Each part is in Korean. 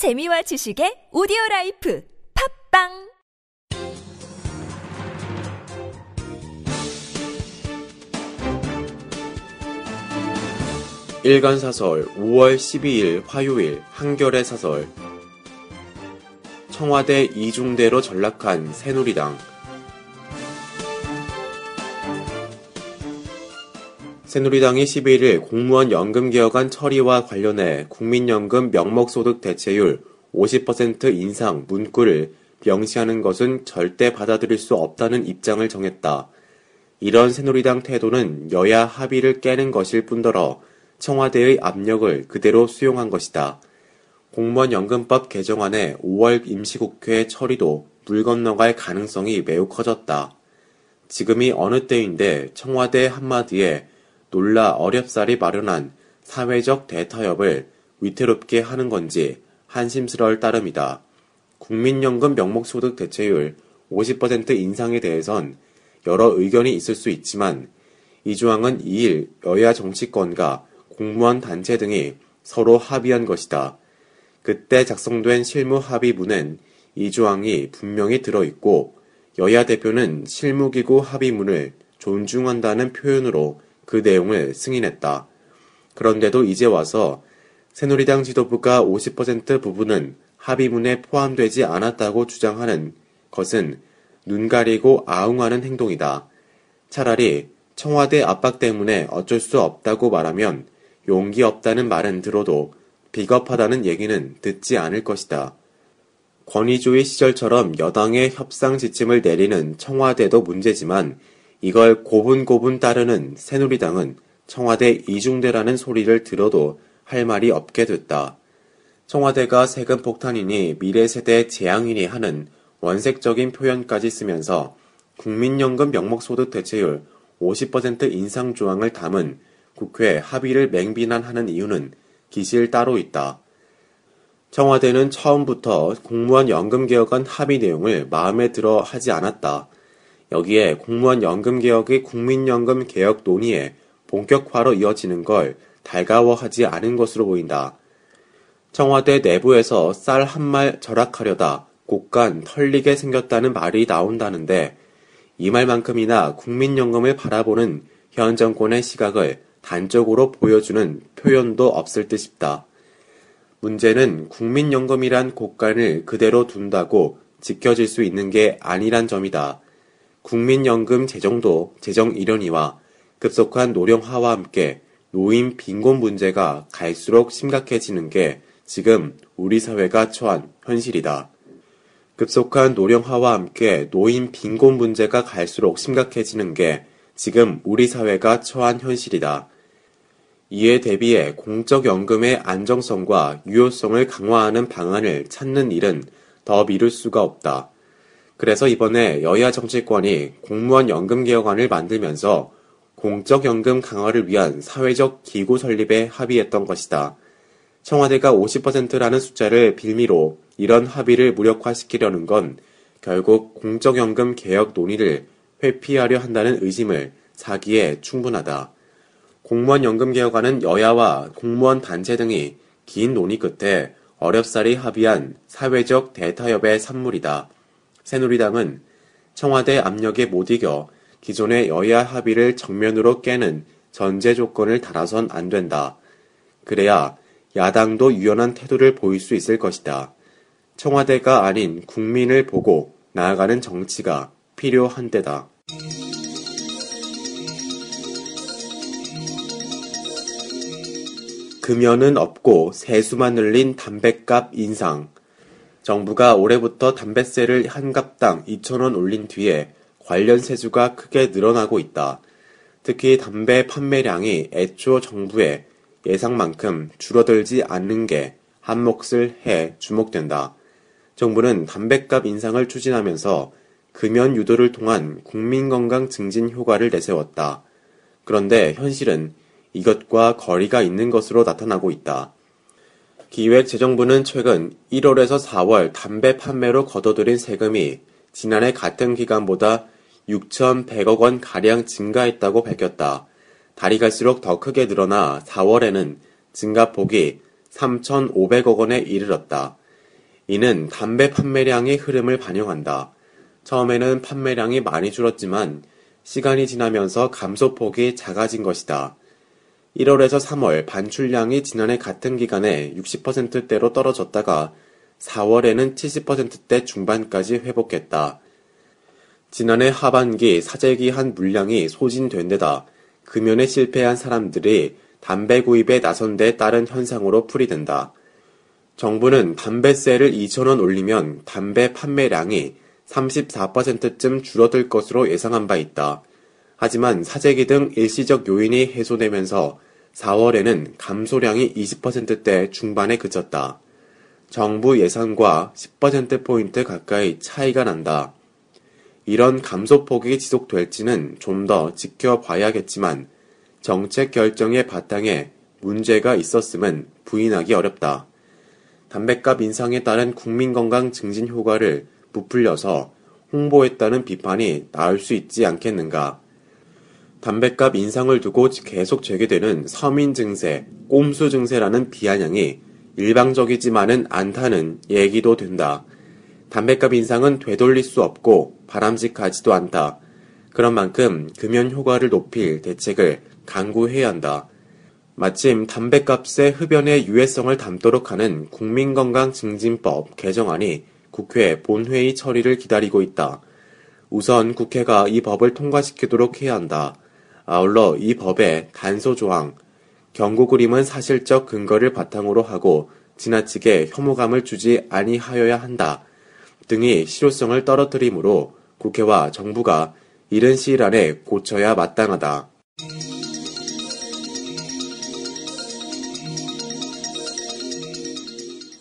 재미와 지식의 오디오 라이프 팟빵! 일간 사설 5월 12일 화요일 한겨레 사설. 청와대 이중대로 전락한 새누리당 새누리당이 11일 공무원 연금 개혁안 처리와 관련해 국민연금 명목소득 대체율 50% 인상 문구를 명시하는 것은 절대 받아들일 수 없다는 입장을 정했다. 이런 새누리당 태도는 여야 합의를 깨는 것일 뿐더러 청와대의 압력을 그대로 수용한 것이다. 공무원 연금법 개정안의 5월 임시국회 처리도 물 건너갈 가능성이 매우 커졌다. 지금이 어느 때인데 청와대 한마디에 놀라 어렵사리 마련한 사회적 대타협을 위태롭게 하는 건지 한심스러울 따름이다. 국민연금 명목소득 대체율 50% 인상에 대해선 여러 의견이 있을 수 있지만 이 조항은 2일 여야 정치권과 공무원 단체 등이 서로 합의한 것이다. 그때 작성된 실무 합의문엔 이 조항이 분명히 들어있고 여야 대표는 실무기구 합의문을 존중한다는 표현으로 그 내용을 승인했다. 그런데도 이제 와서 새누리당 지도부가 50% 부분은 합의문에 포함되지 않았다고 주장하는 것은 눈 가리고 아웅하는 행동이다. 차라리 청와대 압박 때문에 어쩔 수 없다고 말하면 용기 없다는 말은 들어도 비겁하다는 얘기는 듣지 않을 것이다. 권위주의 시절처럼 여당의 협상 지침을 내리는 청와대도 문제지만 이걸 고분고분 따르는 새누리당은 청와대 이중대라는 소리를 들어도 할 말이 없게 됐다. 청와대가 세금 폭탄이니 미래 세대 재앙이니 하는 원색적인 표현까지 쓰면서 국민연금 명목소득 대체율 50% 인상 조항을 담은 국회 합의를 맹비난하는 이유는 기실 따로 있다. 청와대는 처음부터 공무원 연금 개혁안 합의 내용을 마음에 들어 하지 않았다. 여기에 공무원 연금 개혁의 국민연금 개혁 논의에 본격화로 이어지는 걸 달가워하지 않은 것으로 보인다. 청와대 내부에서 쌀 한 말 절약하려다 곡간 털리게 생겼다는 말이 나온다는데 이 말만큼이나 국민연금을 바라보는 현 정권의 시각을 단적으로 보여주는 표현도 없을 듯 싶다. 문제는 국민연금이란 곡간을 그대로 둔다고 지켜질 수 있는 게 아니란 점이다. 국민연금 재정도 재정 일련이와 급속한 노령화와 함께 노인 빈곤 문제가 갈수록 심각해지는 게 지금 우리 사회가 처한 현실이다. 급속한 노령화와 함께 노인 빈곤 문제가 갈수록 심각해지는 게 지금 우리 사회가 처한 현실이다. 이에 대비해 공적연금의 안정성과 유효성을 강화하는 방안을 찾는 일은 더 미룰 수가 없다. 그래서 이번에 여야 정치권이 공무원 연금 개혁안을 만들면서 공적 연금 강화를 위한 사회적 기구 설립에 합의했던 것이다. 청와대가 50%라는 숫자를 빌미로 이런 합의를 무력화시키려는 건 결국 공적연금 개혁 논의를 회피하려 한다는 의심을 사기에 충분하다. 공무원 연금 개혁안은 여야와 공무원 단체 등이 긴 논의 끝에 어렵사리 합의한 사회적 대타협의 산물이다. 새누리당은 청와대 압력에 못 이겨 기존의 여야 합의를 정면으로 깨는 전제 조건을 달아선 안 된다. 그래야 야당도 유연한 태도를 보일 수 있을 것이다. 청와대가 아닌 국민을 보고 나아가는 정치가 필요한 때다. 금연은 없고 세수만 늘린 담뱃값 인상. 정부가 올해부터 담뱃세를 한 갑당 2,000원 올린 뒤에 관련 세수가 크게 늘어나고 있다. 특히 담배 판매량이 애초 정부의 예상만큼 줄어들지 않는 게 한몫을 해 주목된다. 정부는 담뱃값 인상을 추진하면서 금연 유도를 통한 국민 건강 증진 효과를 내세웠다. 그런데 현실은 이것과 거리가 있는 것으로 나타나고 있다. 기획재정부는 최근 1월에서 4월 담배 판매로 거둬들인 세금이 지난해 같은 기간보다 6,100억 원 가량 증가했다고 밝혔다. 달이 갈수록 더 크게 늘어나 4월에는 증가폭이 3,500억 원에 이르렀다. 이는 담배 판매량의 흐름을 반영한다. 처음에는 판매량이 많이 줄었지만 시간이 지나면서 감소폭이 작아진 것이다. 1월에서 3월 반출량이 지난해 같은 기간에 60%대로 떨어졌다가 4월에는 70%대 중반까지 회복했다. 지난해 하반기 사재기한 물량이 소진된 데다 금연에 실패한 사람들이 담배 구입에 나선 데 따른 현상으로 풀이된다. 정부는 담배세를 2천원 올리면 담배 판매량이 34%쯤 줄어들 것으로 예상한 바 있다. 하지만 사재기 등 일시적 요인이 해소되면서 4월에는 감소량이 20%대 중반에 그쳤다. 정부 예상과 10%포인트 가까이 차이가 난다. 이런 감소폭이 지속될지는 좀 더 지켜봐야겠지만 정책 결정의 바탕에 문제가 있었음은 부인하기 어렵다. 담배값 인상에 따른 국민 건강 증진 효과를 부풀려서 홍보했다는 비판이 나올 수 있지 않겠는가. 담배값 인상을 두고 계속 제기되는 서민 증세, 꼼수 증세라는 비아냥이 일방적이지만은 않다는 얘기도 된다. 담배값 인상은 되돌릴 수 없고 바람직하지도 않다. 그런 만큼 금연 효과를 높일 대책을 강구해야 한다. 마침 담배값의 흡연의 유해성을 담도록 하는 국민건강증진법 개정안이 국회 본회의 처리를 기다리고 있다. 우선 국회가 이 법을 통과시키도록 해야 한다. 아울러 이 법의 단소 조항, 경고 그림은 사실적 근거를 바탕으로 하고 지나치게 혐오감을 주지 아니하여야 한다. 등이 실효성을 떨어뜨리므로 국회와 정부가 이른 시일 안에 고쳐야 마땅하다.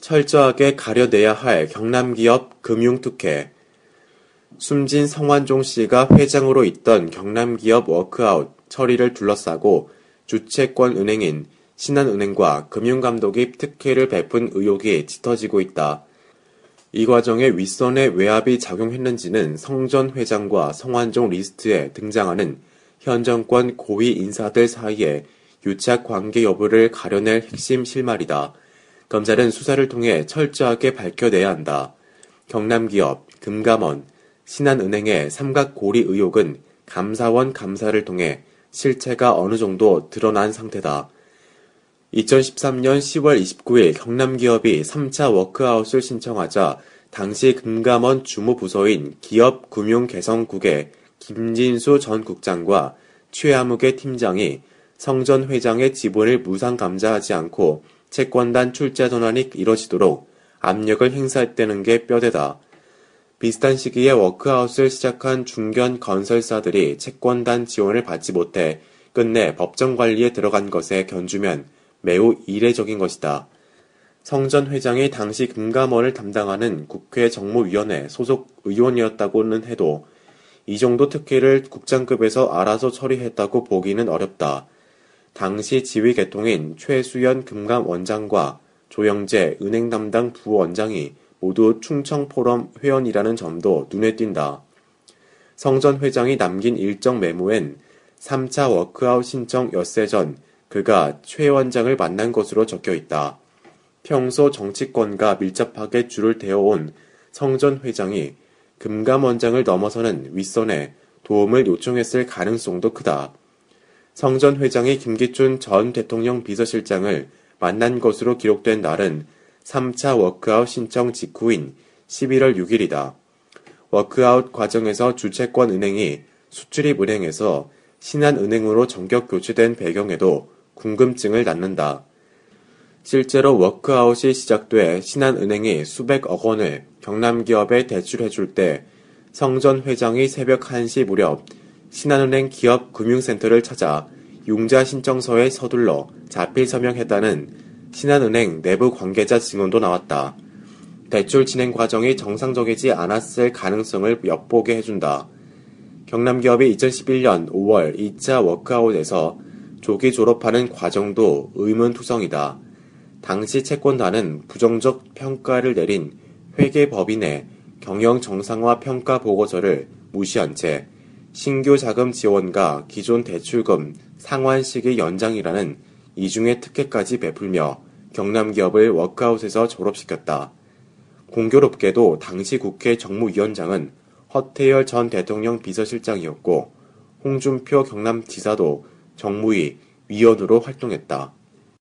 철저하게 가려내야 할 경남기업 금융특혜. 숨진 성완종 씨가 회장으로 있던 경남기업 워크아웃 처리를 둘러싸고 주채권 은행인 신한은행과 금융감독이 특혜를 베푼 의혹이 짙어지고 있다. 이 과정에 윗선의 외압이 작용했는지는 성전 회장과 성완종 리스트에 등장하는 현 정권 고위 인사들 사이에 유착 관계 여부를 가려낼 핵심 실마리다. 검찰은 수사를 통해 철저하게 밝혀내야 한다. 경남기업, 금감원, 신한은행의 삼각고리 의혹은 감사원 감사를 통해 실체가 어느 정도 드러난 상태다. 2013년 10월 29일 경남기업이 3차 워크아웃을 신청하자 당시 금감원 주무부서인 기업금융개성국의 김진수 전 국장과 최아무개 팀장이 성전 회장의 지분을 무상 감자하지 않고 채권단 출자 전환이 이뤄지도록 압력을 행사했다는 게 뼈대다. 비슷한 시기에 워크아웃을 시작한 중견 건설사들이 채권단 지원을 받지 못해 끝내 법정 관리에 들어간 것에 견주면 매우 이례적인 것이다. 성전 회장이 당시 금감원을 담당하는 국회 정무위원회 소속 의원이었다고는 해도 이 정도 특혜를 국장급에서 알아서 처리했다고 보기는 어렵다. 당시 지휘 계통인 최수연 금감원장과 조영재 은행 담당 부원장이 모두 충청포럼 회원이라는 점도 눈에 띈다. 성전 회장이 남긴 일정 메모엔 3차 워크아웃 신청 엿새 전 그가 최 원장을 만난 것으로 적혀 있다. 평소 정치권과 밀접하게 줄을 대어온 성전 회장이 금감 원장을 넘어서는 윗선에 도움을 요청했을 가능성도 크다. 성전 회장이 김기춘 전 대통령 비서실장을 만난 것으로 기록된 날은 3차 워크아웃 신청 직후인 11월 6일이다. 워크아웃 과정에서 주채권 은행이 수출입 은행에서 신한은행으로 전격 교체된 배경에도 궁금증을 낳는다. 실제로 워크아웃이 시작돼 신한은행이 수백억 원을 경남 기업에 대출해줄 때 성 전 회장이 새벽 1시 무렵 신한은행 기업 금융센터를 찾아 융자 신청서에 서둘러 자필 서명했다는 신한은행 내부 관계자 증언도 나왔다. 대출 진행 과정이 정상적이지 않았을 가능성을 엿보게 해준다. 경남기업이 2011년 5월 2차 워크아웃에서 조기 졸업하는 과정도 의문투성이다. 당시 채권단은 부정적 평가를 내린 회계법인의 경영 정상화 평가 보고서를 무시한 채 신규 자금 지원과 기존 대출금 상환 시기 연장이라는 이중의 특혜까지 베풀며 경남 기업을 워크아웃에서 졸업시켰다. 공교롭게도 당시 국회 정무위원장은 허태열 전 대통령 비서실장이었고 홍준표 경남지사도 정무위 위원으로 활동했다.